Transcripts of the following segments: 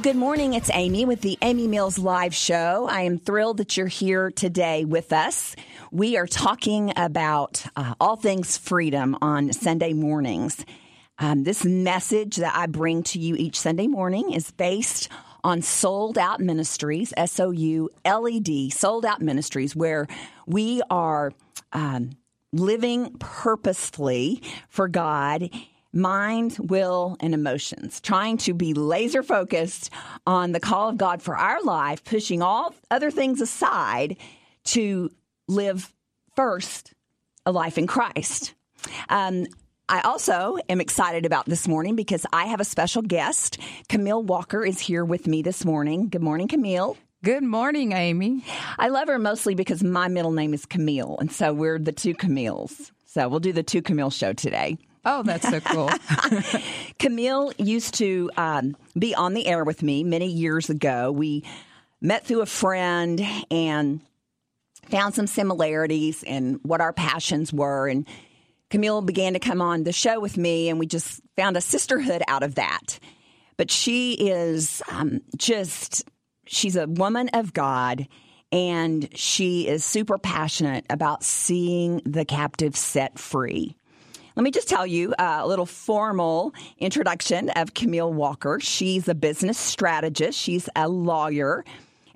Well, good morning. It's Amy with the Amy Mills Live Show. I am thrilled that you're here today with us. We are talking about uh, all things freedom on Sunday mornings. Um, this message that I bring to you each Sunday morning is based on Souled Out Ministries, S O U L E D, Souled Out Ministries, where we are um, living purposefully for God mind, will, and emotions, trying to be laser focused on the call of God for our life, pushing all other things aside to live first a life in Christ. Um, I also am excited about this morning because I have a special guest. Camille Walker is here with me this morning. Good morning, Camille. Good morning, Amy. I love her mostly because my middle name is Camille, and so we're the two Camilles. So we'll do the two Camille show today. Oh, that's so cool. Camille used to um, be on the air with me many years ago. We met through a friend and found some similarities in what our passions were. And Camille began to come on the show with me, and we just found a sisterhood out of that. But she is um, just, she's a woman of God and she is super passionate about seeing the captive set free. Let me just tell you uh, a little formal introduction of Camille Walker. She's a business strategist, she's a lawyer,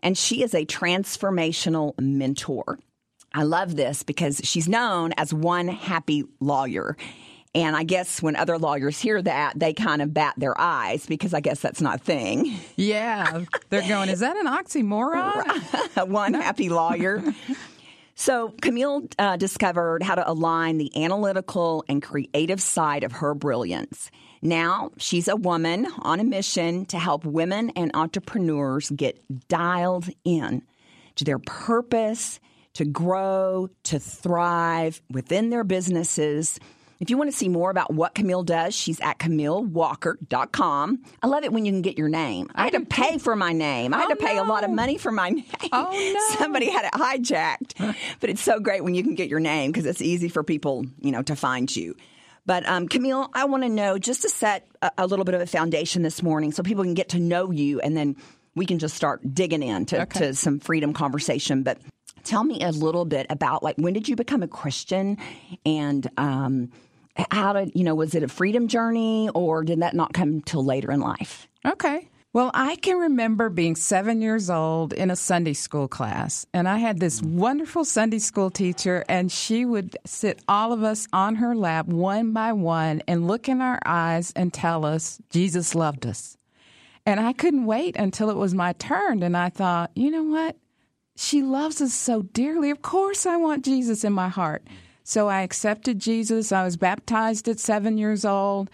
and she is a transformational mentor. I love this because she's known as one happy lawyer. And I guess when other lawyers hear that, they kind of bat their eyes because I guess that's not a thing. Yeah. They're going, is that an oxymoron? one happy lawyer. So, Camille uh, discovered how to align the analytical and creative side of her brilliance. Now, she's a woman on a mission to help women and entrepreneurs get dialed in to their purpose, to grow, to thrive within their businesses if you want to see more about what Camille does, she's at CamilleWalker.com. I love it when you can get your name. I, I had to pay for my name. I had oh, to pay no. a lot of money for my name. Oh, no. Somebody had it hijacked. but it's so great when you can get your name because it's easy for people, you know, to find you. But um, Camille, I want to know just to set a, a, little bit of a foundation this morning so people can get to know you and then we can just start digging into okay. to some freedom conversation. But tell me a little bit about like when did you become a Christian and um, how did you know was it a freedom journey or did that not come till later in life? Okay. Well, I can remember being seven years old in a Sunday school class, and I had this wonderful Sunday school teacher, and she would sit all of us on her lap one by one and look in our eyes and tell us Jesus loved us. And I couldn't wait until it was my turn, and I thought, you know what? She loves us so dearly. Of course, I want Jesus in my heart. So I accepted Jesus. I was baptized at seven years old.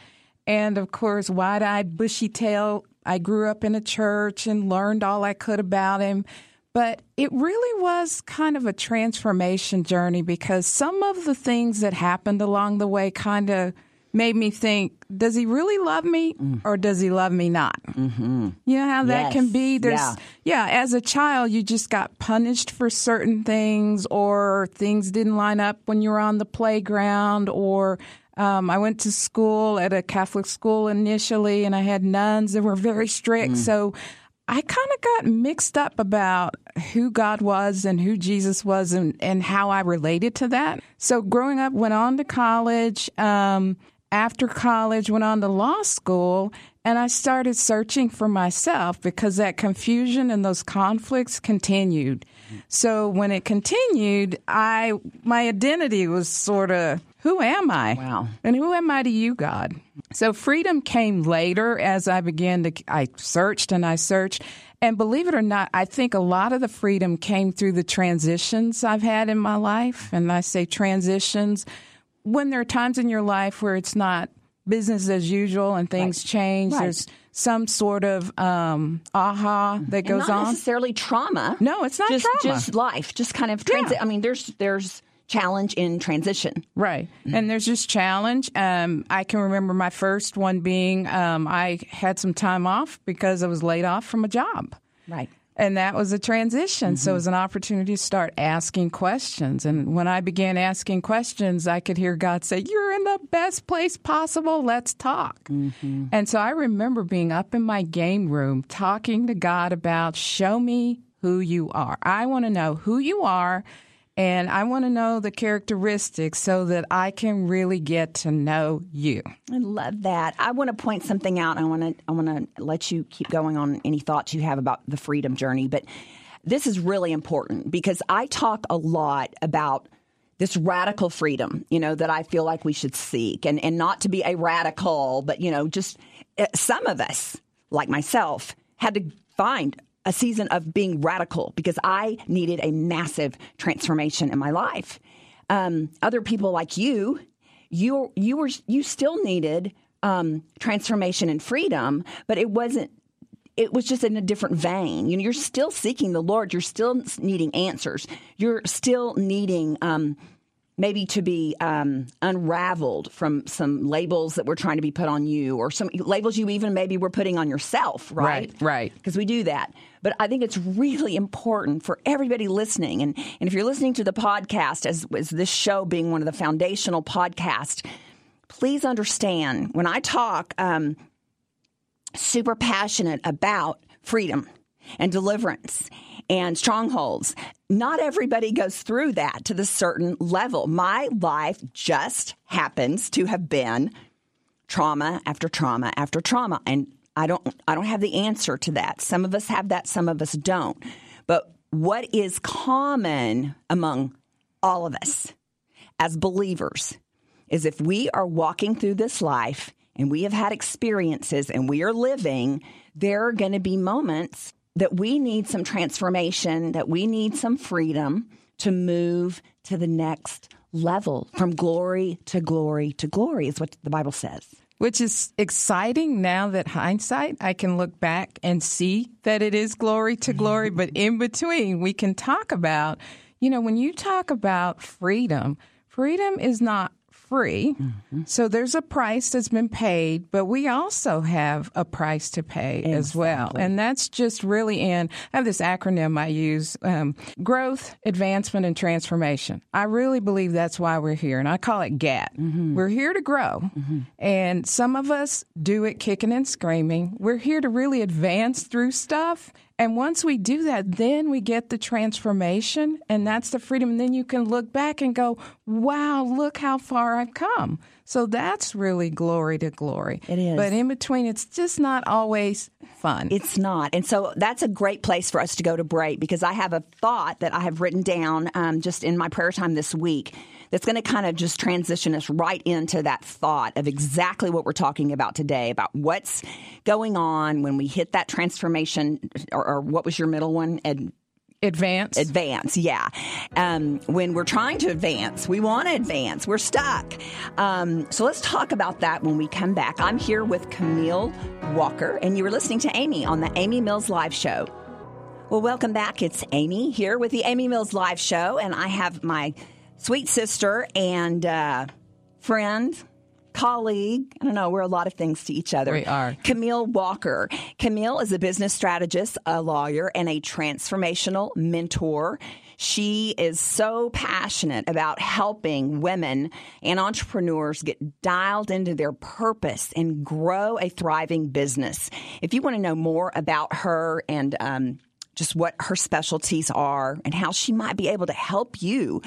And of course, wide eyed, bushy tail, I grew up in a church and learned all I could about him. But it really was kind of a transformation journey because some of the things that happened along the way kind of made me think, does he really love me mm. or does he love me not? Mm-hmm. You know how that yes. can be? There's, yeah. yeah, as a child, you just got punished for certain things or things didn't line up when you were on the playground or um, I went to school at a Catholic school initially and I had nuns that were very strict. Mm. So I kind of got mixed up about who God was and who Jesus was and, and how I related to that. So growing up, went on to college. Um, after college, went on to law school, and I started searching for myself because that confusion and those conflicts continued. So when it continued, I my identity was sort of who am I? Wow. And who am I to you, God? So freedom came later as I began to I searched and I searched. And believe it or not, I think a lot of the freedom came through the transitions I've had in my life. And I say transitions when there are times in your life where it's not business as usual and things right. change, right. there's some sort of um, aha that goes and not on. necessarily trauma. No, it's not just, trauma. Just life, just kind of transit. Yeah. I mean, there's there's challenge in transition. Right. Mm-hmm. And there's just challenge. Um, I can remember my first one being um, I had some time off because I was laid off from a job. Right. And that was a transition. Mm-hmm. So it was an opportunity to start asking questions. And when I began asking questions, I could hear God say, You're in the best place possible. Let's talk. Mm-hmm. And so I remember being up in my game room talking to God about, Show me who you are. I want to know who you are and I want to know the characteristics so that I can really get to know you. I love that. I want to point something out. I want to I want to let you keep going on any thoughts you have about the freedom journey, but this is really important because I talk a lot about this radical freedom, you know, that I feel like we should seek and and not to be a radical, but you know, just eh, some of us like myself had to find a season of being radical because I needed a massive transformation in my life. Um, other people like you, you you were you still needed um, transformation and freedom, but it wasn't. It was just in a different vein. You know, you're still seeking the Lord. You're still needing answers. You're still needing um, maybe to be um, unraveled from some labels that were trying to be put on you or some labels you even maybe were putting on yourself, right? Right, right. Because we do that. But I think it's really important for everybody listening. And, and if you're listening to the podcast, as, as this show being one of the foundational podcasts, please understand when I talk um, super passionate about freedom and deliverance and strongholds. Not everybody goes through that to the certain level. My life just happens to have been trauma after trauma after trauma. And I don't I don't have the answer to that. Some of us have that, some of us don't. But what is common among all of us as believers is if we are walking through this life and we have had experiences and we are living, there are going to be moments that we need some transformation, that we need some freedom to move to the next level from glory to glory to glory, is what the Bible says. Which is exciting now that hindsight, I can look back and see that it is glory to glory. Mm-hmm. but in between, we can talk about, you know, when you talk about freedom, freedom is not free. Mm-hmm. So there's a price that's been paid, but we also have a price to pay exactly. as well. And that's just really in, I have this acronym I use um, growth, advancement, and transformation. I really believe that's why we're here. And I call it GAT. Mm-hmm. We're here to grow. Mm-hmm. And some of us do it kicking and screaming. We're here to really advance through stuff and once we do that, then we get the transformation, and that's the freedom. And then you can look back and go, wow, look how far I've come. So that's really glory to glory. It is. But in between, it's just not always fun. It's not. And so that's a great place for us to go to break because I have a thought that I have written down um, just in my prayer time this week that's going to kind of just transition us right into that thought of exactly what we're talking about today about what's going on when we hit that transformation, or, or what was your middle one? Ed, Advance. Advance, yeah. Um, when we're trying to advance, we want to advance. We're stuck. Um, so let's talk about that when we come back. I'm here with Camille Walker, and you were listening to Amy on the Amy Mills Live Show. Well, welcome back. It's Amy here with the Amy Mills Live Show, and I have my sweet sister and uh, friend, colleague. I don't know. We're a lot of things to each other. We are. Camille Walker. Camille is a business strategist, a lawyer, and a transformational mentor. She is so passionate about helping women and entrepreneurs get dialed into their purpose and grow a thriving business. If you want to know more about her and um, just what her specialties are and how she might be able to help you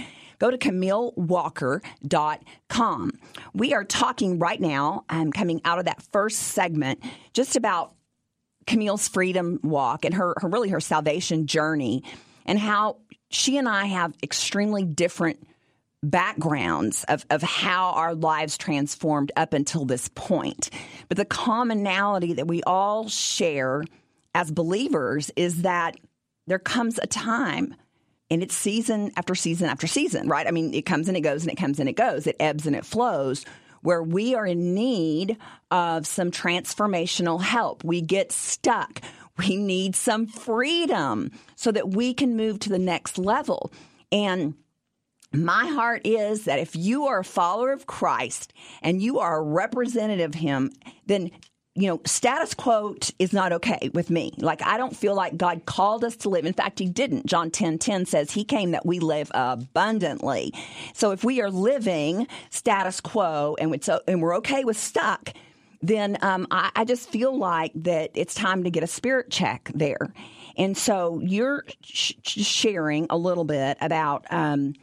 go to CamilleWalker.com. We are talking right now, I'm um, coming out of that first segment, just about Camille's freedom walk and her, her really her salvation journey and how she and I have extremely different backgrounds of, of how our lives transformed up until this point. But the commonality that we all share as believers is that there comes a time and it's season after season after season, right? I mean, it comes and it goes and it comes and it goes. It ebbs and it flows where we are in need of some transformational help. We get stuck. We need some freedom so that we can move to the next level. And my heart is that if you are a follower of Christ and you are a representative of Him, then you know, status quo is not okay with me. Like, I don't feel like God called us to live. In fact, He didn't. John 10 10 says He came that we live abundantly. So if we are living status quo and, so, and we're okay with stuck, then um, I, I just feel like that it's time to get a spirit check there. And so you're sh- sharing a little bit about um,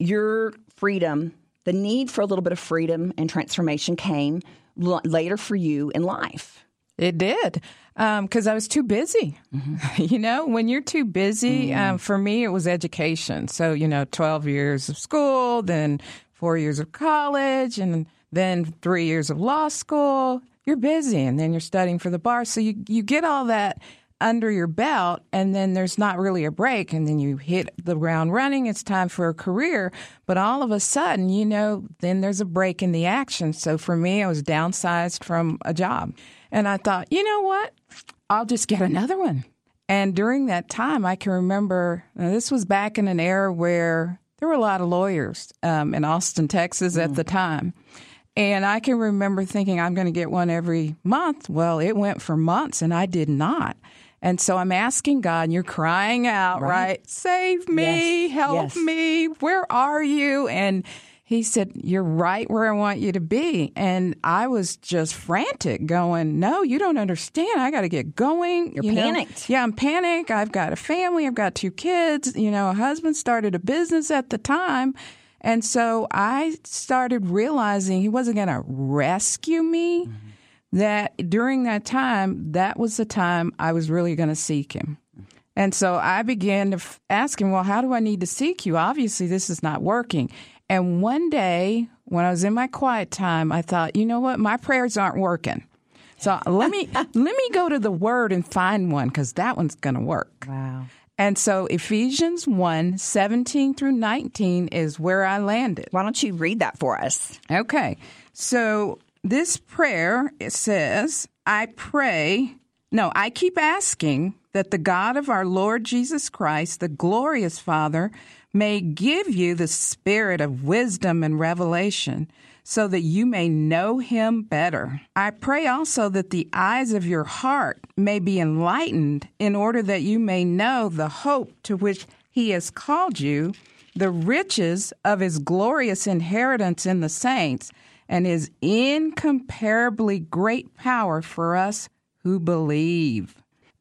your freedom, the need for a little bit of freedom and transformation came l- later for you in life. It did because um, I was too busy. Mm-hmm. you know, when you're too busy, mm-hmm. um, for me, it was education. So, you know, 12 years of school, then four years of college, and then three years of law school. You're busy, and then you're studying for the bar. So you, you get all that under your belt and then there's not really a break and then you hit the ground running it's time for a career but all of a sudden you know then there's a break in the action so for me i was downsized from a job and i thought you know what i'll just get another one and during that time i can remember this was back in an era where there were a lot of lawyers um, in austin texas mm. at the time and I can remember thinking I'm going to get one every month. Well, it went for months and I did not. And so I'm asking God, and you're crying out, right? right? Save me, yes. help yes. me, where are you? And he said, You're right where I want you to be. And I was just frantic, going, No, you don't understand. I got to get going. You're you panicked. Know? Yeah, I'm panicked. I've got a family, I've got two kids. You know, a husband started a business at the time. And so I started realizing he wasn't going to rescue me. Mm-hmm that during that time, that was the time I was really going to seek him. And so I began to f- ask him, Well, how do I need to seek you? Obviously, this is not working. And one day, when I was in my quiet time, I thought, you know what? My prayers aren't working. So let me let me go to the Word and find one because that one's going to work. Wow. And so Ephesians 1 17 through 19 is where I landed. Why don't you read that for us? Okay. So this prayer it says, I pray, no, I keep asking that the God of our Lord Jesus Christ, the glorious Father, may give you the spirit of wisdom and revelation so that you may know him better. I pray also that the eyes of your heart may be enlightened in order that you may know the hope to which he has called you, the riches of his glorious inheritance in the saints and his incomparably great power for us who believe.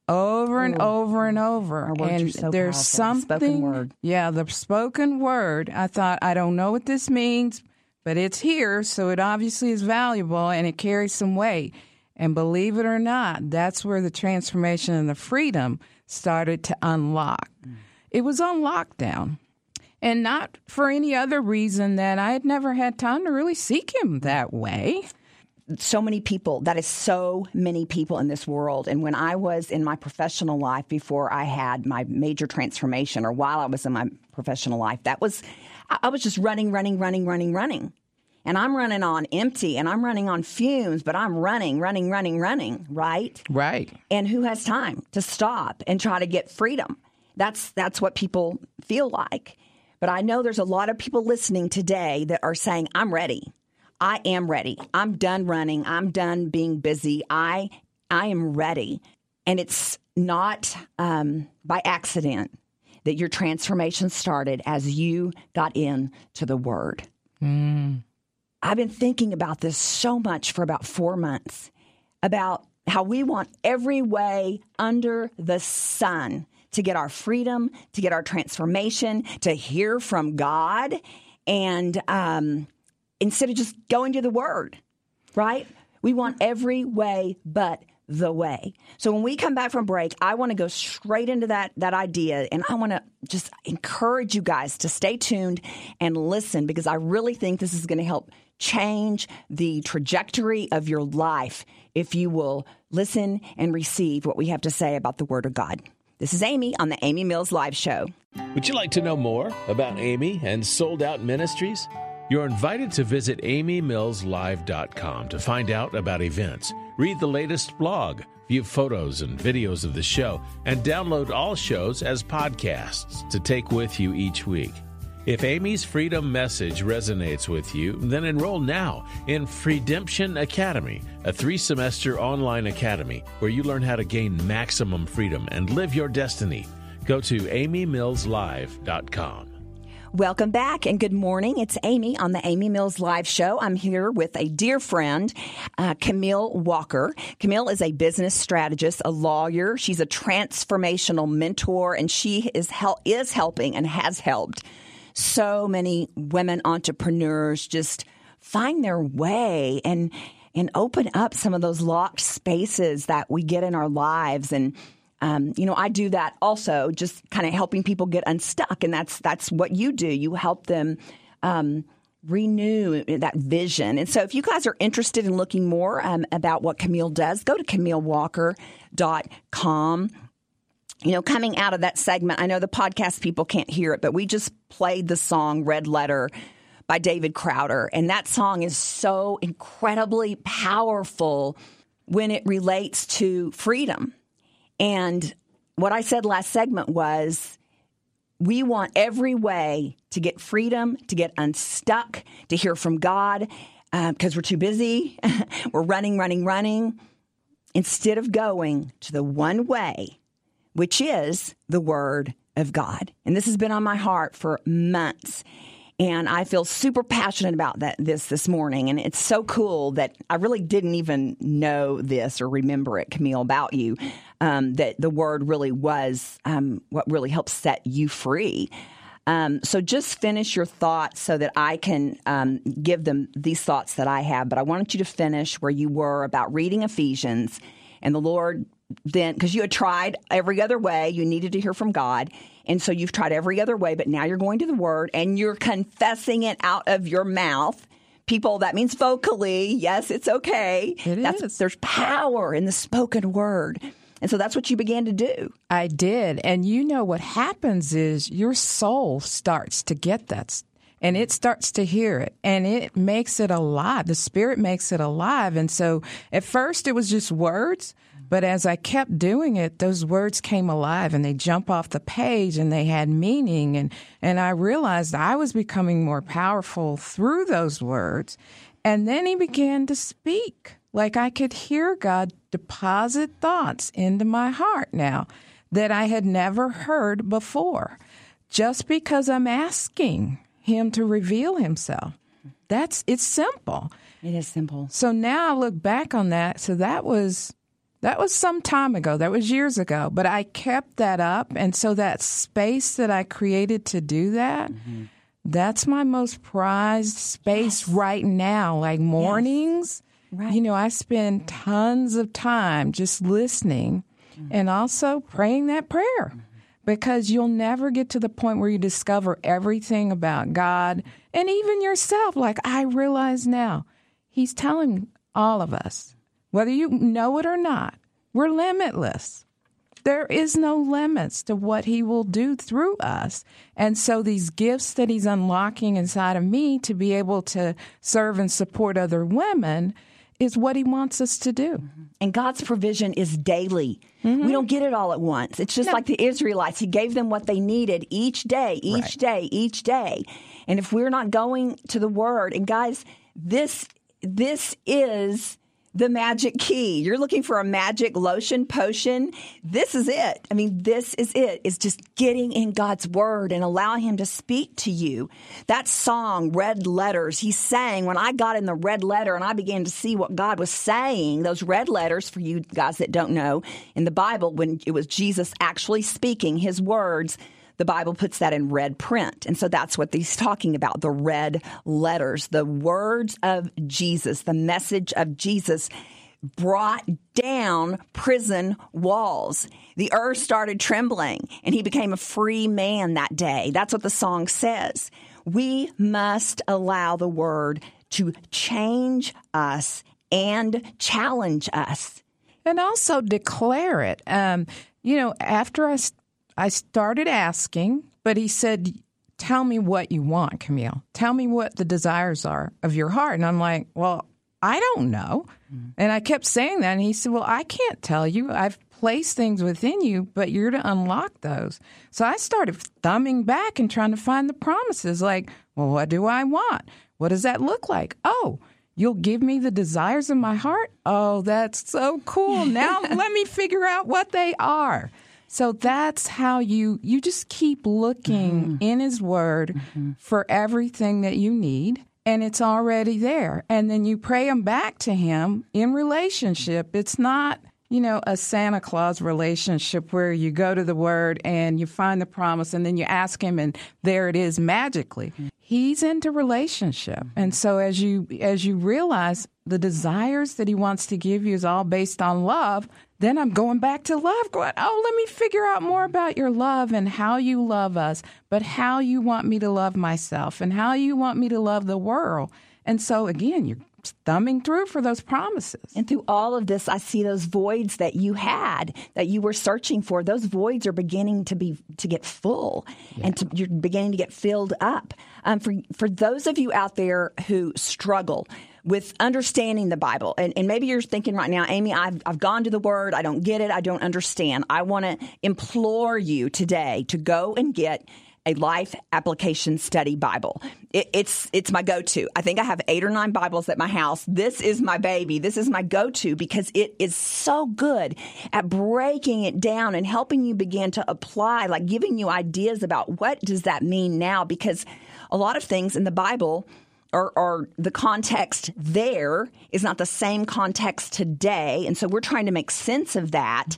Over and Ooh. over and over. and so there's powerful. something. The yeah, the spoken word. I thought, I don't know what this means, but it's here, so it obviously is valuable and it carries some weight. And believe it or not, that's where the transformation and the freedom started to unlock. Mm. It was on lockdown and not for any other reason that I had never had time to really seek him that way. So many people, that is so many people in this world. And when I was in my professional life before I had my major transformation, or while I was in my professional life, that was, I was just running, running, running, running, running. And I'm running on empty and I'm running on fumes, but I'm running, running, running, running, right? Right. And who has time to stop and try to get freedom? That's that's what people feel like. But I know there's a lot of people listening today that are saying, I'm ready. I am ready. I'm done running. I'm done being busy. I I am ready. And it's not um, by accident that your transformation started as you got in to the Word. Mm. I've been thinking about this so much for about four months about how we want every way under the sun to get our freedom, to get our transformation, to hear from God, and um, instead of just going to the Word, right? We want every way but the way. So when we come back from break, I want to go straight into that that idea and I want to just encourage you guys to stay tuned and listen because I really think this is going to help change the trajectory of your life if you will listen and receive what we have to say about the word of God. This is Amy on the Amy Mills Live Show. Would you like to know more about Amy and Souled Out Ministries? You're invited to visit amymillslive.com to find out about events, read the latest blog, view photos and videos of the show, and download all shows as podcasts to take with you each week. If Amy's freedom message resonates with you, then enroll now in Freedemption Academy, a three semester online academy where you learn how to gain maximum freedom and live your destiny. Go to amymillslive.com. Welcome back and good morning. It's Amy on the Amy Mills Live Show. I'm here with a dear friend, uh, Camille Walker. Camille is a business strategist, a lawyer. She's a transformational mentor, and she is hel- is helping and has helped so many women entrepreneurs just find their way and and open up some of those locked spaces that we get in our lives. And um, you know i do that also just kind of helping people get unstuck. And that's that's what you do. You help them um, renew that vision. And so if you guys are interested in looking more um, about what camille does go to camillewalker.com you know, coming out of that segment, I know the podcast people can't hear it, but we just played the song Red Letter by David Crowder. And that song is so incredibly powerful when it relates to freedom. And what I said last segment was we want every way to get freedom, to get unstuck, to hear from God, because uh, we're too busy. we're running, running, running. Instead of going to the one way which is the Word of God. And this has been on my heart for months. And I feel super passionate about that this this morning. And it's so cool that I really didn't even know this or remember it, Camille, about you. Um, that the word really was um, what really helps set you free. Um, so just finish your thoughts so that I can um, give them these thoughts that I have. But I wanted you to finish where you were about reading Ephesians and the Lord then because you had tried every other way, you needed to hear from God. And so you've tried every other way, but now you're going to the word and you're confessing it out of your mouth. People, that means vocally. Yes, it's okay. It that's, is. There's power in the spoken word. And so that's what you began to do. I did. And you know what happens is your soul starts to get that and it starts to hear it and it makes it alive. The spirit makes it alive. And so at first it was just words, but as I kept doing it, those words came alive and they jump off the page and they had meaning. And, and I realized I was becoming more powerful through those words. And then he began to speak. Like I could hear God deposit thoughts into my heart now that I had never heard before, just because I'm asking him to reveal himself. That's it's simple. It is simple. So now I look back on that. So that was that was some time ago. That was years ago. But I kept that up. And so that space that I created to do that, mm-hmm. that's my most prized space yes. right now. Like mornings, yes. right. you know, I spend tons of time just listening mm-hmm. and also praying that prayer. Mm-hmm. Because you'll never get to the point where you discover everything about God and even yourself. Like I realize now, He's telling all of us whether you know it or not, we're limitless. There is no limits to what he will do through us. And so these gifts that he's unlocking inside of me to be able to serve and support other women is what he wants us to do. And God's provision is daily. Mm-hmm. We don't get it all at once. It's just no. like the Israelites. He gave them what they needed each day, each right. day, each day. And if we're not going to the word, and guys, this this is the magic key. You're looking for a magic lotion potion. This is it. I mean, this is it. Is just getting in God's word and allowing him to speak to you. That song, Red Letters, he sang when I got in the red letter and I began to see what God was saying, those red letters for you guys that don't know in the Bible when it was Jesus actually speaking his words the Bible puts that in red print. And so that's what he's talking about the red letters, the words of Jesus, the message of Jesus brought down prison walls. The earth started trembling and he became a free man that day. That's what the song says. We must allow the word to change us and challenge us. And also declare it. Um, you know, after I I started asking, but he said, Tell me what you want, Camille. Tell me what the desires are of your heart. And I'm like, Well, I don't know. And I kept saying that. And he said, Well, I can't tell you. I've placed things within you, but you're to unlock those. So I started thumbing back and trying to find the promises like, well, what do I want? What does that look like? Oh, You'll give me the desires of my heart? Oh, that's so cool. Now let me figure out what they are. So that's how you you just keep looking mm-hmm. in his word mm-hmm. for everything that you need and it's already there. And then you pray them back to him in relationship. It's not you know, a Santa Claus relationship where you go to the word and you find the promise and then you ask him and there it is magically. He's into relationship. And so as you as you realize the desires that he wants to give you is all based on love, then I'm going back to love, going, oh, let me figure out more about your love and how you love us, but how you want me to love myself and how you want me to love the world. And so again, you're thumbing through for those promises. And through all of this, I see those voids that you had, that you were searching for. Those voids are beginning to be to get full, yeah. and to, you're beginning to get filled up. Um, for for those of you out there who struggle with understanding the Bible, and, and maybe you're thinking right now, Amy, I've I've gone to the Word, I don't get it, I don't understand. I want to implore you today to go and get a life application study Bible. It, it's it's my go-to. I think I have eight or nine Bibles at my house. This is my baby. This is my go-to because it is so good at breaking it down and helping you begin to apply, like giving you ideas about what does that mean now. Because a lot of things in the Bible or, or, the context there is not the same context today. And so we're trying to make sense of that.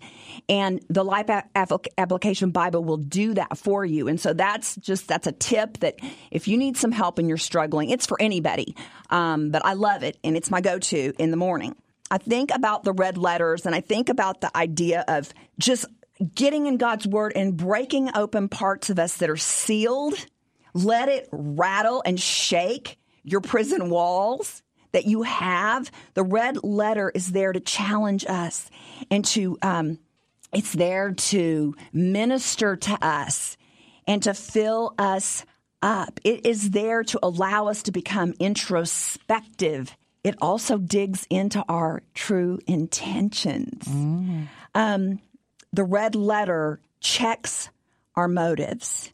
And the Life Application Bible will do that for you. And so that's just, that's a tip that if you need some help and you're struggling, it's for anybody. Um, but I love it and it's my go to in the morning. I think about the red letters and I think about the idea of just getting in God's word and breaking open parts of us that are sealed. Let it rattle and shake your prison walls that you have. The red letter is there to challenge us and to, um, it's there to minister to us and to fill us up. It is there to allow us to become introspective. It also digs into our true intentions. Mm. Um, the red letter checks our motives,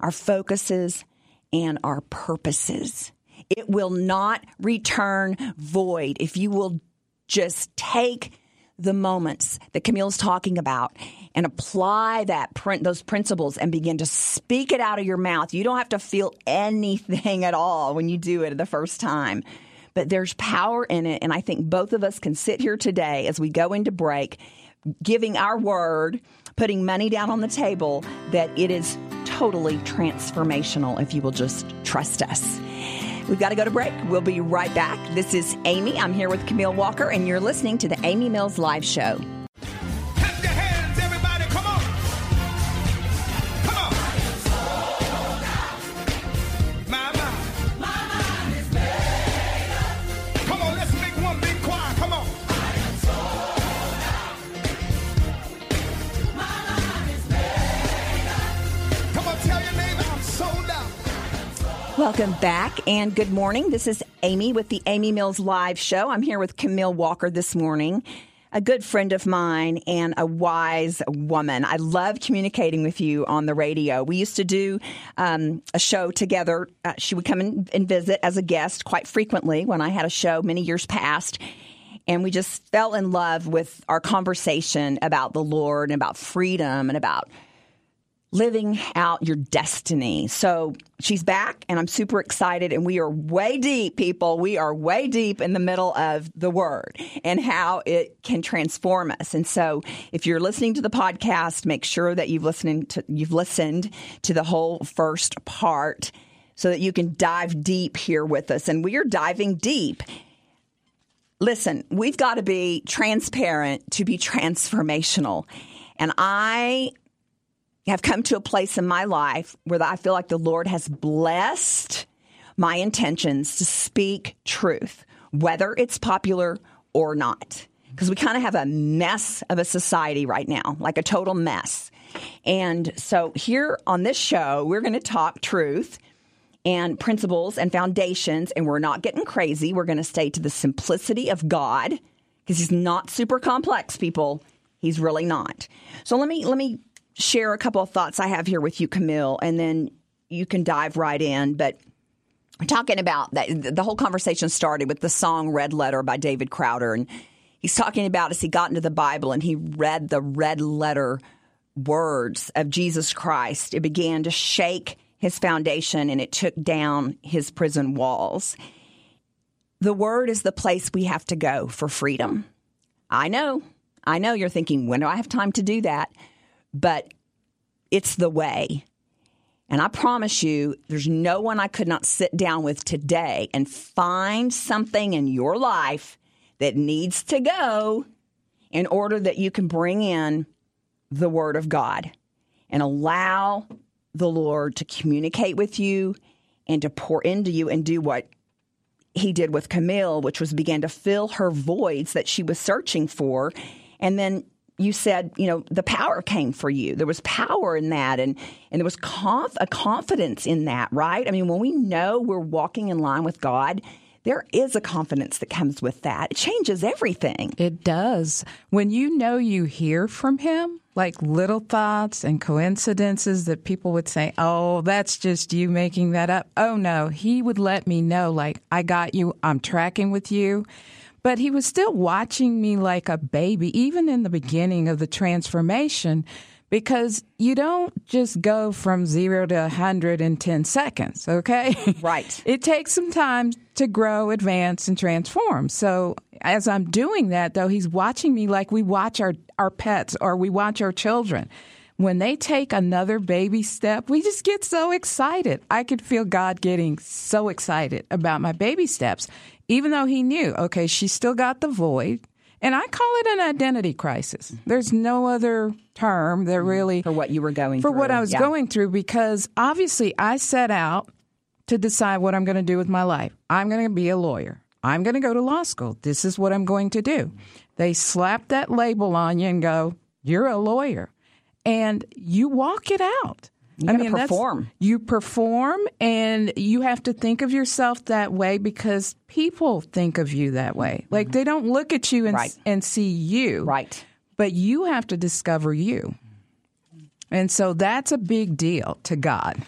our focuses, and our purposes. It will not return void if you will just take the moments that Camille's talking about and apply that print those principles and begin to speak it out of your mouth. You don't have to feel anything at all when you do it the first time. But there's power in it and I think both of us can sit here today as we go into break giving our word, putting money down on the table that it is totally transformational if you will just trust us. We've got to go to break. We'll be right back. This is Amy. I'm here with Camille Walker, and you're listening to the Amy Mills Live Show. Welcome back and good morning. This is Amy with the Amy Mills Live Show. I'm here with Camille Walker this morning, a good friend of mine and a wise woman. I love communicating with you on the radio. We used to do um, a show together. Uh, she would come in and visit as a guest quite frequently when I had a show many years past and we just fell in love with our conversation about the Lord and about freedom and about living out your destiny. So she's back and I'm super excited and we are way deep people. We are way deep in the middle of the word and how it can transform us. And so if you're listening to the podcast, make sure that you've listened to you've listened to the whole first part so that you can dive deep here with us and we are diving deep. Listen, we've got to be transparent to be transformational. And I have come to a place in my life where I feel like the Lord has blessed my intentions to speak truth, whether it's popular or not. Because we kind of have a mess of a society right now, like a total mess. And so here on this show, we're going to talk truth and principles and foundations, and we're not getting crazy. We're going to stay to the simplicity of God because He's not super complex, people. He's really not. So let me let me share a couple of thoughts I have here with you, Camille, and then you can dive right in. But talking about that, the whole conversation started with the song "Red Letter" by David Crowder, and he's talking about as he got into the Bible and he read the red letter words of Jesus Christ, it began to shake his foundation and it took down his prison walls. The word is the place we have to go for freedom. I know, I know you're thinking, when do I have time to do that? But it's the way. And I promise you, there's no one I could not sit down with today and find something in your life that needs to go in order that you can bring in the Word of God and allow the Lord to communicate with you and to pour into you and do what he did with Camille, which was begin to fill her voids that she was searching for. And then you said, you know, the power came for you. There was power in that, and and there was conf- a confidence in that, right? I mean, when we know we're walking in line with God, there is a confidence that comes with that. It changes everything. It does. When you know you hear from Him, like little thoughts and coincidences that people would say, oh, that's just you making that up. Oh, no, He would let me know, like, I got you, I'm tracking with you. But He was still watching me like a baby, even in the beginning of the transformation because you don't just go from zero to 100 in 10 seconds, okay? Right. it takes some time to grow, advance, and transform. So as I'm doing that, though, he's watching me like we watch our, our pets or we watch our children. When they take another baby step, we just get so excited. I could feel God getting so excited about my baby steps, even though he knew, okay, she still got the void. And I call it an identity crisis. There's no other term that mm-hmm. really for what you were going for through. what I was Yeah. going through because obviously I set out to decide what I'm going to do with my life. I'm going to be a lawyer. I'm going to go to law school. This is what I'm going to do. They slap that label on you and go, "You're a lawyer," and you walk it out. I gotta perform. You perform, and you have to think of yourself that way because people think of you that way. Mm-hmm. Like they don't look at you and Right. and see you, Right. but you have to discover you. And so that's a big deal to God.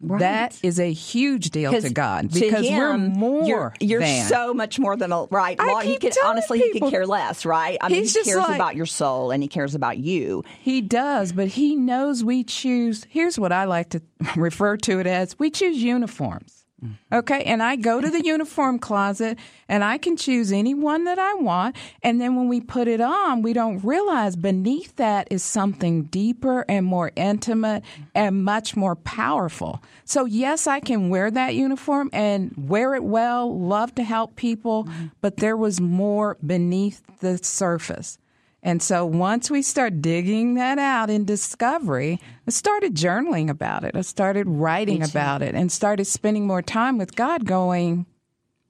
That is a huge deal to God to because we're more You're, you're than. so much more than a right. I Law, he could honestly, he could care less, right? I mean, he cares like- about your soul and he cares about you. He does, but he knows we choose. Here's what I like to refer to it as we choose uniforms. Mm-hmm. Okay. And I go to the uniform closet and I can choose any one that I want. And then when we put it on, we don't realize beneath that is something deeper and more intimate mm-hmm. and much more powerful. So, yes, I can wear that uniform and wear it well, love to help people, mm-hmm. but there was more beneath the surface. And so once we start digging that out in discovery, I started journaling about it. I started writing about it and started spending more time with God going,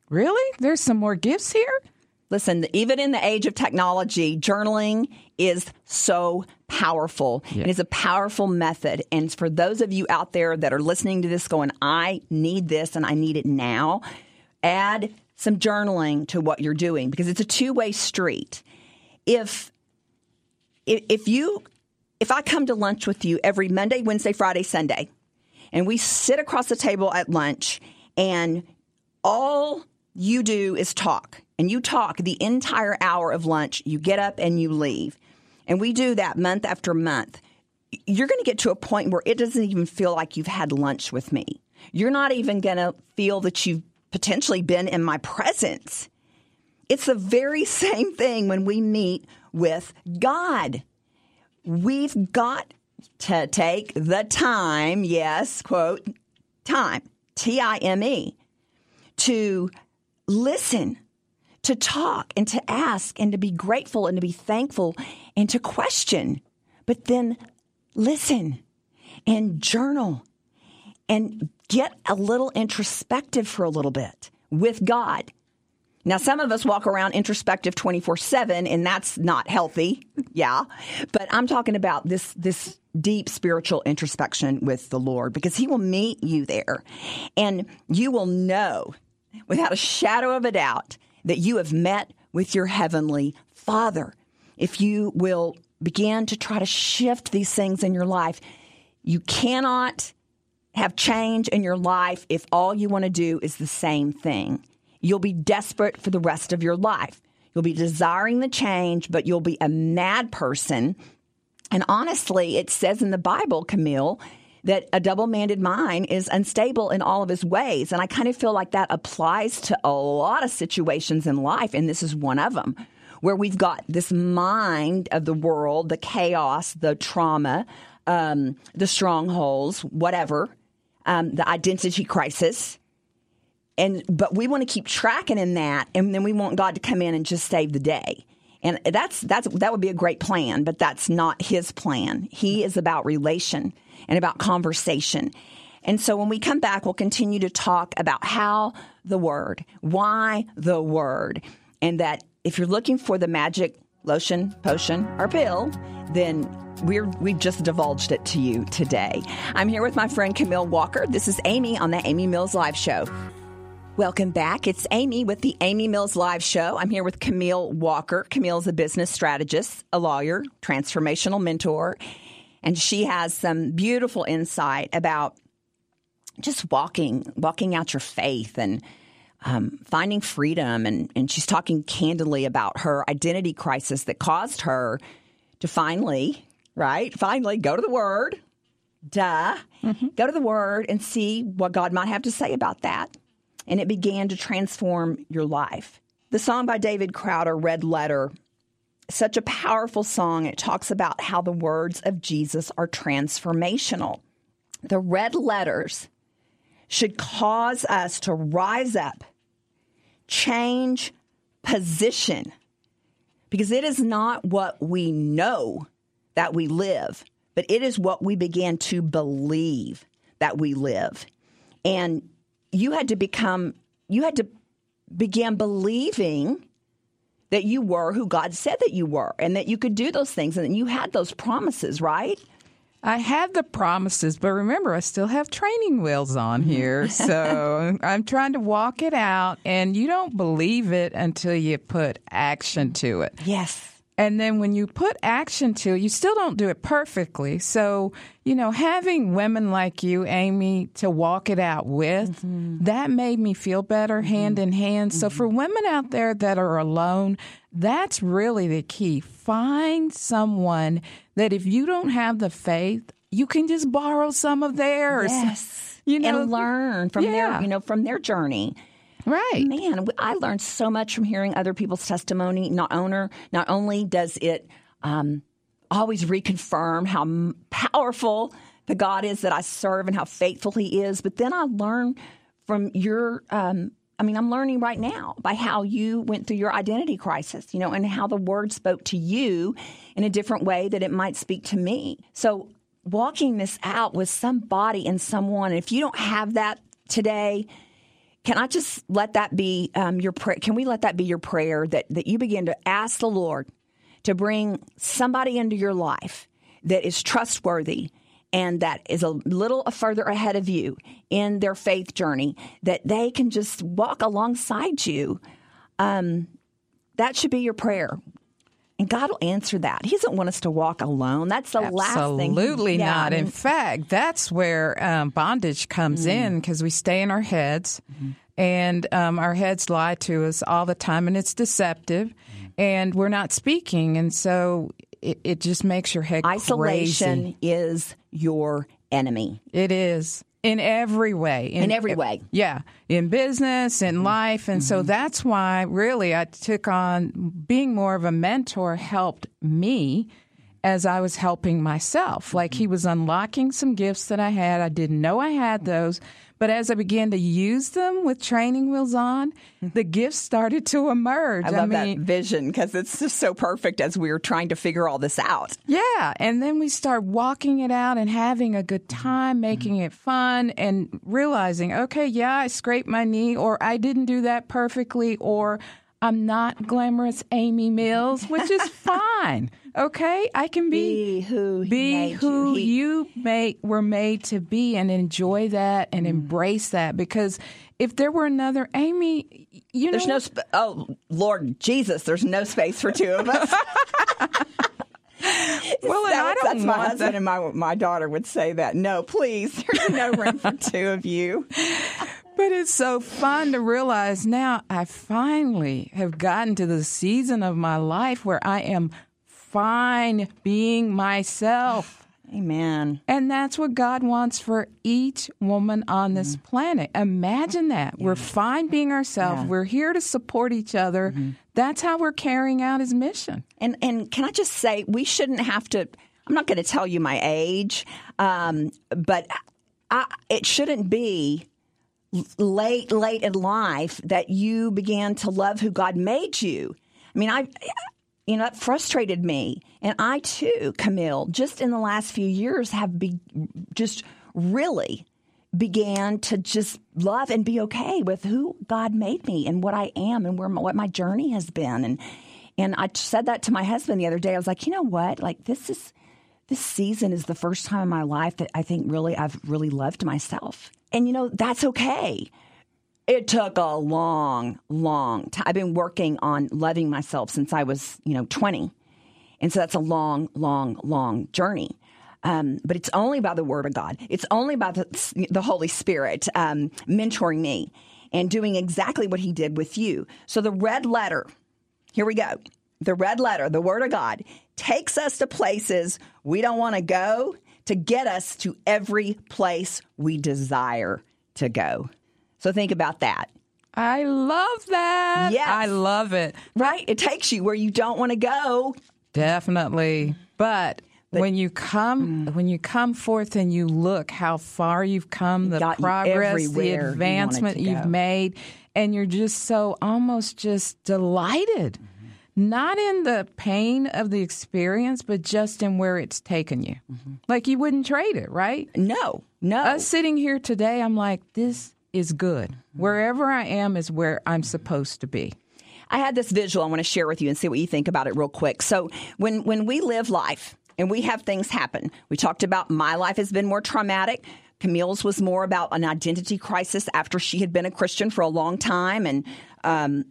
Really? There's some more gifts here? Listen, even in the age of technology, journaling is so powerful. It is a powerful method. And for those of you out there that are listening to this going, I need this and I need it now, add some journaling to what you're doing because it's a two way street. If if you if I come to lunch with you every Monday, Wednesday, Friday, Sunday, and we sit across the table at lunch and all you do is talk and you talk the entire hour of lunch you get up and you leave. And we do that month after month. You're going to get to a point where it doesn't even feel like you've had lunch with me. You're not even going to feel that you've potentially been in my presence. It's the very same thing when we meet with god we've got to take the time yes quote time t-i-m-e to listen, to talk, and to ask, and to be grateful, and to be thankful, and to question. But then listen and journal and get a little introspective for a little bit with God. Now, some of us walk around introspective 24 7, and that's not healthy. Yeah. But I'm talking about this, this deep spiritual introspection with the Lord because He will meet you there. And you will know without a shadow of a doubt that you have met with your Heavenly Father. if you will begin to try to shift these things in your life, you cannot have change in your life if all you want to do is the same thing. You'll be desperate for the rest of your life. You'll be desiring the change, but you'll be a mad person. And honestly, it says in the Bible, Camille, that a double minded mind is unstable in all of his ways. And I kind of feel like that applies to a lot of situations in life, and this is one of them, where we've got this mind of the world, the chaos, the trauma, um, the strongholds, whatever, um, the identity crisis. And but we want to keep tracking in that, and then we want God to come in and just save the day. And that's that's that would be a great plan, but that's not his plan. He is about relation and about conversation. And so when we come back, we'll continue to talk about how the word, why the word, and that if you're looking for the magic lotion, potion, or pill, then we're, we've just divulged it to you today. I'm here with my friend Camille Walker. This is Amy on the Amy Mills Live Show. Welcome back. It's Amy with the Amy Mills Live Show. I'm here with Camille Walker. Camille is a business strategist, a lawyer, transformational mentor, and she has some beautiful insight about just walking, walking out your faith and um, finding freedom. And, and she's talking candidly about her identity crisis that caused her to finally, right, finally go to the Word, duh, mm-hmm. go to the Word and see what God might have to say about that. And it began to transform your life. The song by David Crowder, Red Letter, such a powerful song. It talks about how the words of Jesus are transformational. The red letters should cause us to rise up, change position, because it is not what we know that we live, but it is what we begin to believe that we live. And you had to become, you had to begin believing that you were who God said that you were and that you could do those things and you had those promises, right? I had the promises, but remember, I still have training wheels on mm-hmm. here. So I'm trying to walk it out, and you don't believe it until you put action to it. Yes. And then when you put action to it, you still don't do it perfectly. So, you know, having women like you, Amy, to walk it out with, mm-hmm. that made me feel better mm-hmm. hand in hand. Mm-hmm. So for women out there that are alone, that's really the key. Find someone that if you don't have the faith, you can just borrow some of theirs. Yes. You know, and learn from yeah. their, you know, from their journey. Right. Man, I learned so much from hearing other people's testimony. Not owner, not only does it um, always reconfirm how powerful the God is that I serve and how faithful He is, but then I learn from your. Um, I mean, I'm learning right now by how you went through your identity crisis, you know, and how the word spoke to you in a different way that it might speak to me. So, walking this out with somebody and someone, if you don't have that today, can I just let that be um, your prayer? Can we let that be your prayer that, that you begin to ask the Lord to bring somebody into your life that is trustworthy and that is a little further ahead of you in their faith journey, that they can just walk alongside you? Um, that should be your prayer. And God will answer that. He doesn't want us to walk alone. That's the Absolutely last thing. Absolutely not. in fact, that's where um, bondage comes mm. in because we stay in our heads, mm-hmm. and um, our heads lie to us all the time, and it's deceptive, mm. and we're not speaking, and so it, it just makes your head isolation crazy. is your enemy. It is in every way. In, in every way. Yeah, in business, in mm-hmm. life. And mm-hmm. so that's why really I took on being more of a mentor helped me as I was helping myself. Like he mm-hmm. was unlocking some gifts that I had. I didn't know I had those. But as I began to use them with training wheels on, the gifts started to emerge. I love I mean, that vision because it's just so perfect as we were trying to figure all this out. Yeah. And then we start walking it out and having a good mm-hmm. time, making it fun, and realizing, okay, yeah, I scraped my knee, or I didn't do that perfectly, or I'm not glamorous Amy Mills, which is fine. Okay, I can be, Be who be who you. You make were made to be, and enjoy that and mm. embrace that. Because if there were another Amy, you There's know, no, sp- oh, Lord Jesus, there's no space for two of us. well, and I That's- don't that's my husband that. and my, my daughter would say that. No, please, there's no room for two of you. But it's so fun to realize now I finally have gotten to the season of my life where I am fine being myself. Amen. And that's what God wants for each woman on this planet. Imagine that. We're fine being ourselves. Yeah. We're here to support each other. That's how we're carrying out his mission. And and can I just say we shouldn't have to. I'm not going to tell you my age, um, but I, it shouldn't be late late in life that you began to love who God made you. I mean, I. You know, that frustrated me. And I too, Camille, just in the last few years have be, just really began to just love and be okay with who God made me and what I am and where my, what my journey has been. And and I said that to my husband the other day. I was like, you know what? Like this is this season is the first time in my life that I think really I've really loved myself. And you know, that's okay. It took a long, long time. I've been working on loving myself since I was, you know, 20. And so that's a long, long, long journey. Um, but it's only by the Word of God. It's only by the, the Holy Spirit um, mentoring me and doing exactly what He did with you. So the red letter, here we go. The red letter, the Word of God, takes us to places we don't want to go to get us to every place we desire to go. So think about that. I love that. Yes. I love it. Right? It takes you where you don't want to go. Definitely. But, when you come mm. when you come forth and you look how far you've come, the progress, the advancement to you've made, and you're just so almost just delighted. Not in the pain of the experience, but just in where it's taken you. Like you wouldn't trade it, right? No, no. Us sitting here today, I'm like, this is good. Wherever I am is where I'm supposed to be. I had this visual I want to share with you and see what you think about it real quick. So when when we live life and we have things happen, we talked about my life has been more traumatic. Camille's was more about an identity crisis after she had been a Christian for a long time, and um,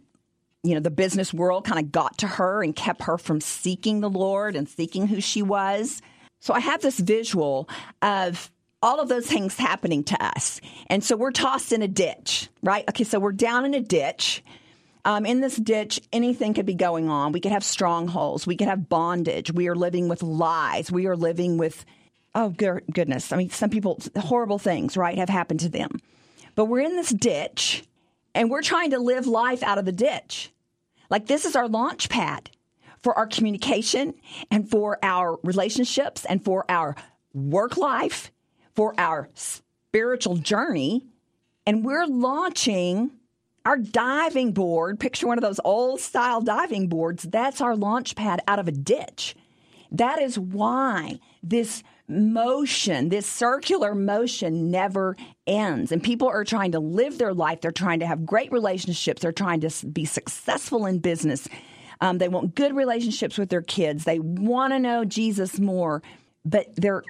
you know the business world kind of got to her and kept her from seeking the Lord and seeking who she was. So I have this visual of all of those things happening to us, and so we're tossed in a ditch, right? Okay, so we're down in a ditch. Um, in this ditch, anything could be going on. We could have strongholds. We could have bondage. We are living with lies. We are living with, oh, good, goodness. I mean, some people, horrible things, right, have happened to them. But we're in this ditch and we're trying to live life out of the ditch. Like this is our launch pad for our communication and for our relationships and for our work life, for our spiritual journey. And we're launching our diving board. Picture one of those old style diving boards. That's our launch pad out of a ditch. That is why this motion, this circular motion never ends. And people are trying to live their life. They're trying to have great relationships. They're trying to be successful in business. Um, they want good relationships with their kids. They want to know Jesus more, but they're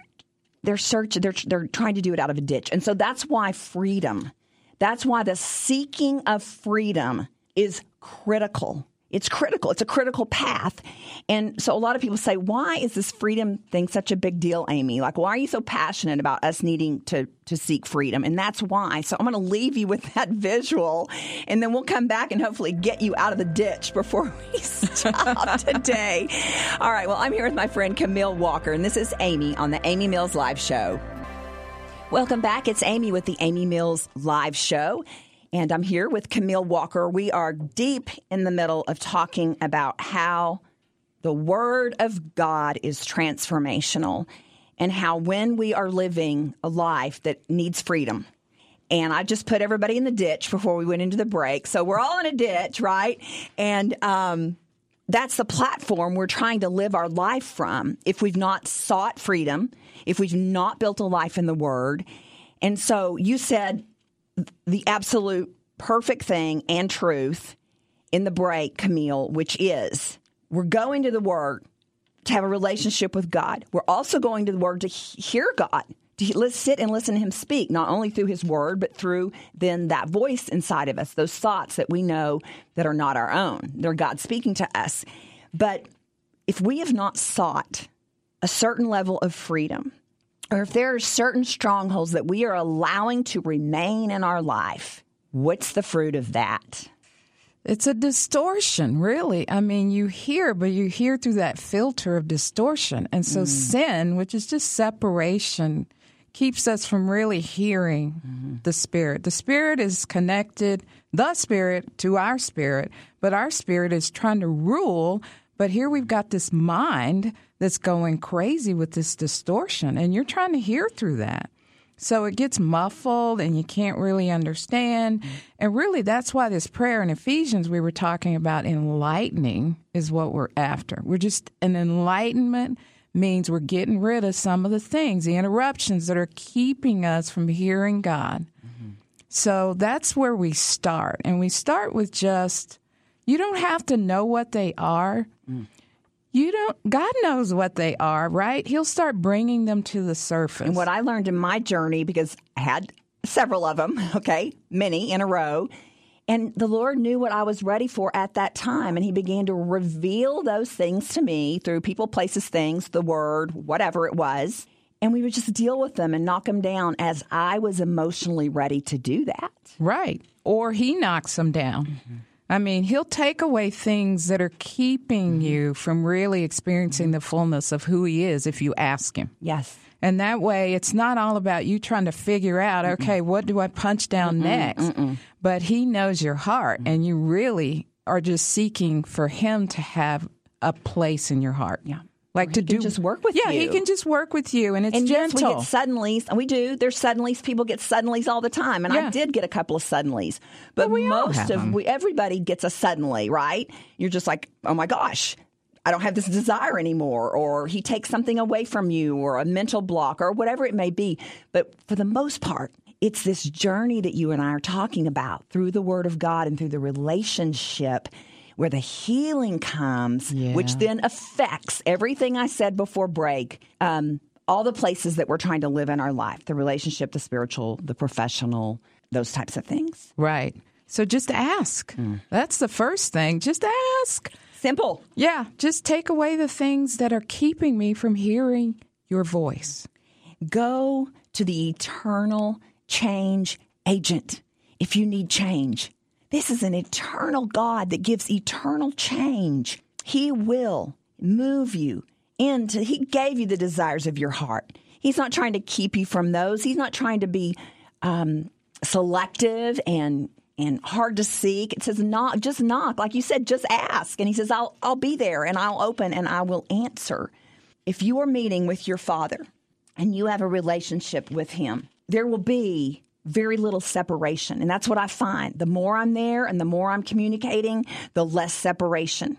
they're searching. They're they're trying to do it out of a ditch, and so that's why freedom. That's why the seeking of freedom is critical. It's critical. It's a critical path. And so a lot of people say, why is this freedom thing such a big deal, Amy? Like, why are you so passionate about us needing to, to seek freedom? And that's why. So I'm going to leave you with that visual, and then we'll come back and hopefully get you out of the ditch before we stop today. All right. Well, I'm here with my friend Camille Walker, and this is Amy on the Amy Mills Live Show. Welcome back. It's Amy with the Amy Mills Live Show. And I'm here with Camille Walker. We are deep in the middle of talking about how the Word of God is transformational and how when we are living a life that needs freedom, and I just put everybody in the ditch before we went into the break. So we're all in a ditch, right? And um, that's the platform we're trying to live our life from if we've not sought freedom, if we've not built a life in the Word. And so you said the absolute perfect thing and truth in the break, Camille, which is we're going to the Word to have a relationship with God. We're also going to the Word to hear God, to let's sit and listen to Him speak, not only through His Word, but through then that voice inside of us, those thoughts that we know that are not our own. They're God speaking to us. But if we have not sought a certain level of freedom, or if there are certain strongholds that we are allowing to remain in our life, what's the fruit of that? It's a distortion, really. I mean, you hear, but you hear through that filter of distortion. And so mm. sin, which is just separation, keeps us from really hearing mm-hmm. the Spirit. The Spirit is connected, the Spirit, to our spirit, but our spirit is trying to rule. But here we've got this mind that's going crazy with this distortion, and you're trying to hear through that. So it gets muffled and you can't really understand. And really, that's why this prayer in Ephesians we were talking about enlightening is what we're after. We're just an enlightenment means we're getting rid of some of the things, the interruptions that are keeping us from hearing God. Mm-hmm. So that's where we start. And we start with just, you don't have to know what they are. Mm. You don't, God knows what they are, right? He'll start bringing them to the surface. And what I learned in my journey, because I had several of them, okay, many in a row, and the Lord knew what I was ready for at that time. And He began to reveal those things to me through people, places, things, the word, whatever it was. And we would just deal with them and knock them down as I was emotionally ready to do that. Right. Or He knocks them down. Mm-hmm. I mean, he'll take away things that are keeping mm-hmm. you from really experiencing the fullness of who he is if you ask him. Yes. And that way, it's not all about you trying to figure out, mm okay, what do I punch down mm next? Mm-mm. But he knows your heart, and you really are just seeking for him to have a place in your heart. Yeah like to do just work with you. yeah, you. he can just work with you, and it's and gentle. Yes, we get suddenlies, and we do. There's suddenlies. People get suddenlies all the time, and yeah. I did get a couple of suddenlies. But well, most of we, everybody gets a suddenly, right? You're just like, oh my gosh, I don't have this desire anymore, or he takes something away from you, or a mental block, or whatever it may be. But for the most part, it's this journey that you and I are talking about through the Word of God and through the relationship where the healing comes, yeah. which then affects everything I said before break. Um, all the places that we're trying to live in our life the relationship, the spiritual, the professional, those types of things. Right. So just ask. Mm. That's the first thing. Just ask. Simple. Yeah. Just take away the things that are keeping me from hearing your voice. Go to the eternal change agent if you need change. This is an eternal God that gives eternal change. He will move you into, He gave you the desires of your heart. He's not trying to keep you from those. He's not trying to be um, selective and and hard to seek. It says knock, just knock, like you said, just ask. And he says, I'll I'll be there and I'll open and I will answer. If you are meeting with your father and you have a relationship with him, there will be very little separation. And that's what I find. The more I'm there and the more I'm communicating, the less separation.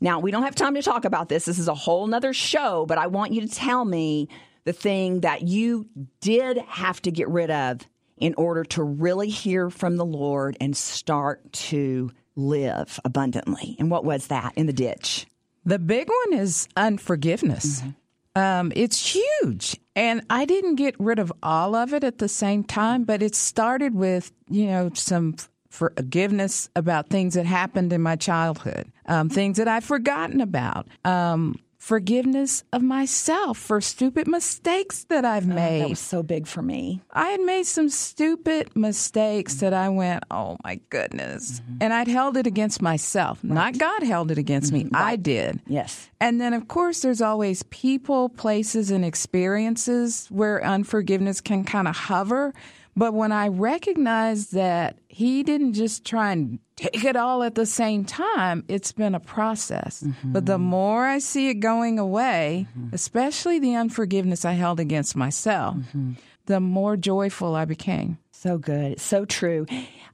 Now, we don't have time to talk about this. This is a whole nother show, but I want you to tell me the thing that you did have to get rid of in order to really hear from the Lord and start to live abundantly. And what was that in the ditch? The big one is unforgiveness. Mm-hmm. Um, it's huge. And I didn't get rid of all of it at the same time, but it started with, you know, some forgiveness about things that happened in my childhood, um, things that I've forgotten about. Um, forgiveness of myself for stupid mistakes that I've made. Oh, that was so big for me. I had made some stupid mistakes that I went, oh my goodness. Mm-hmm. And I'd held it against myself. Right. Not God held it against mm-hmm. me. Right. I did. Yes. And then, of course, there's always people, places, and experiences where unforgiveness can kind of hover. But when I recognized that he didn't just try and take it all at the same time, it's been a process. Mm-hmm. But the more I see it going away, mm-hmm. especially the unforgiveness I held against myself, mm-hmm. the more joyful I became. So good. So true.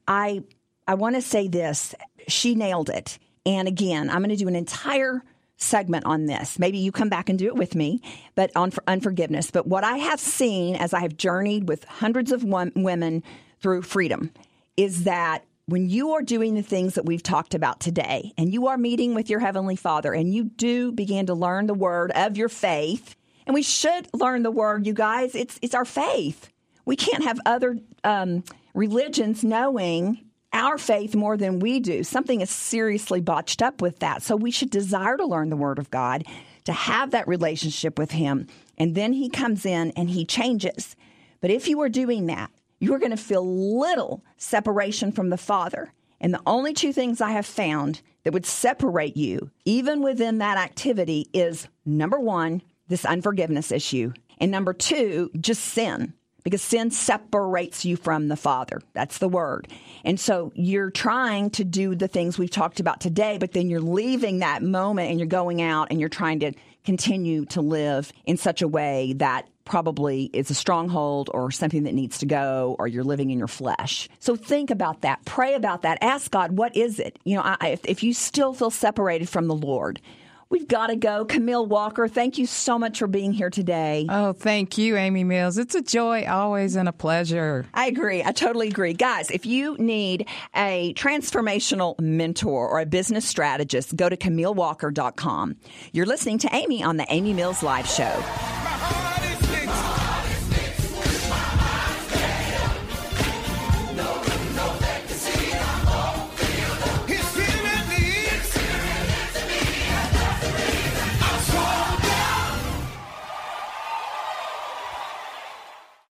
I I want to say this. She nailed it. And again, I'm going to do an entire segment on this. Maybe you come back and do it with me, but on for unforgiveness. But what I have seen as I have journeyed with hundreds of women through freedom is that when you are doing the things that we've talked about today and you are meeting with your Heavenly Father and you do begin to learn the word of your faith, and we should learn the word, you guys, it's, it's our faith. We can't have other um, religions knowing our faith more than we do. Something is seriously botched up with that. So we should desire to learn the Word of God, to have that relationship with Him. And then He comes in and He changes. But if you are doing that, you are going to feel little separation from the Father. And the only two things I have found that would separate you, even within that activity, is number one, this unforgiveness issue. And number two, just sin because sin separates you from the Father. That's the word. And so you're trying to do the things we've talked about today, but then you're leaving that moment and you're going out and you're trying to continue to live in such a way that probably is a stronghold or something that needs to go or you're living in your flesh. So think about that. Pray about that. Ask God, what is it? You know, I, if, if you still feel separated from the Lord, We've got to go. Camille Walker, thank you so much for being here today. Oh, thank you, Amy Mills. It's a joy always and a pleasure. I agree. I totally agree. Guys, if you need a transformational mentor or a business strategist, go to CamilleWalker.com. You're listening to Amy on the Amy Mills Live Show.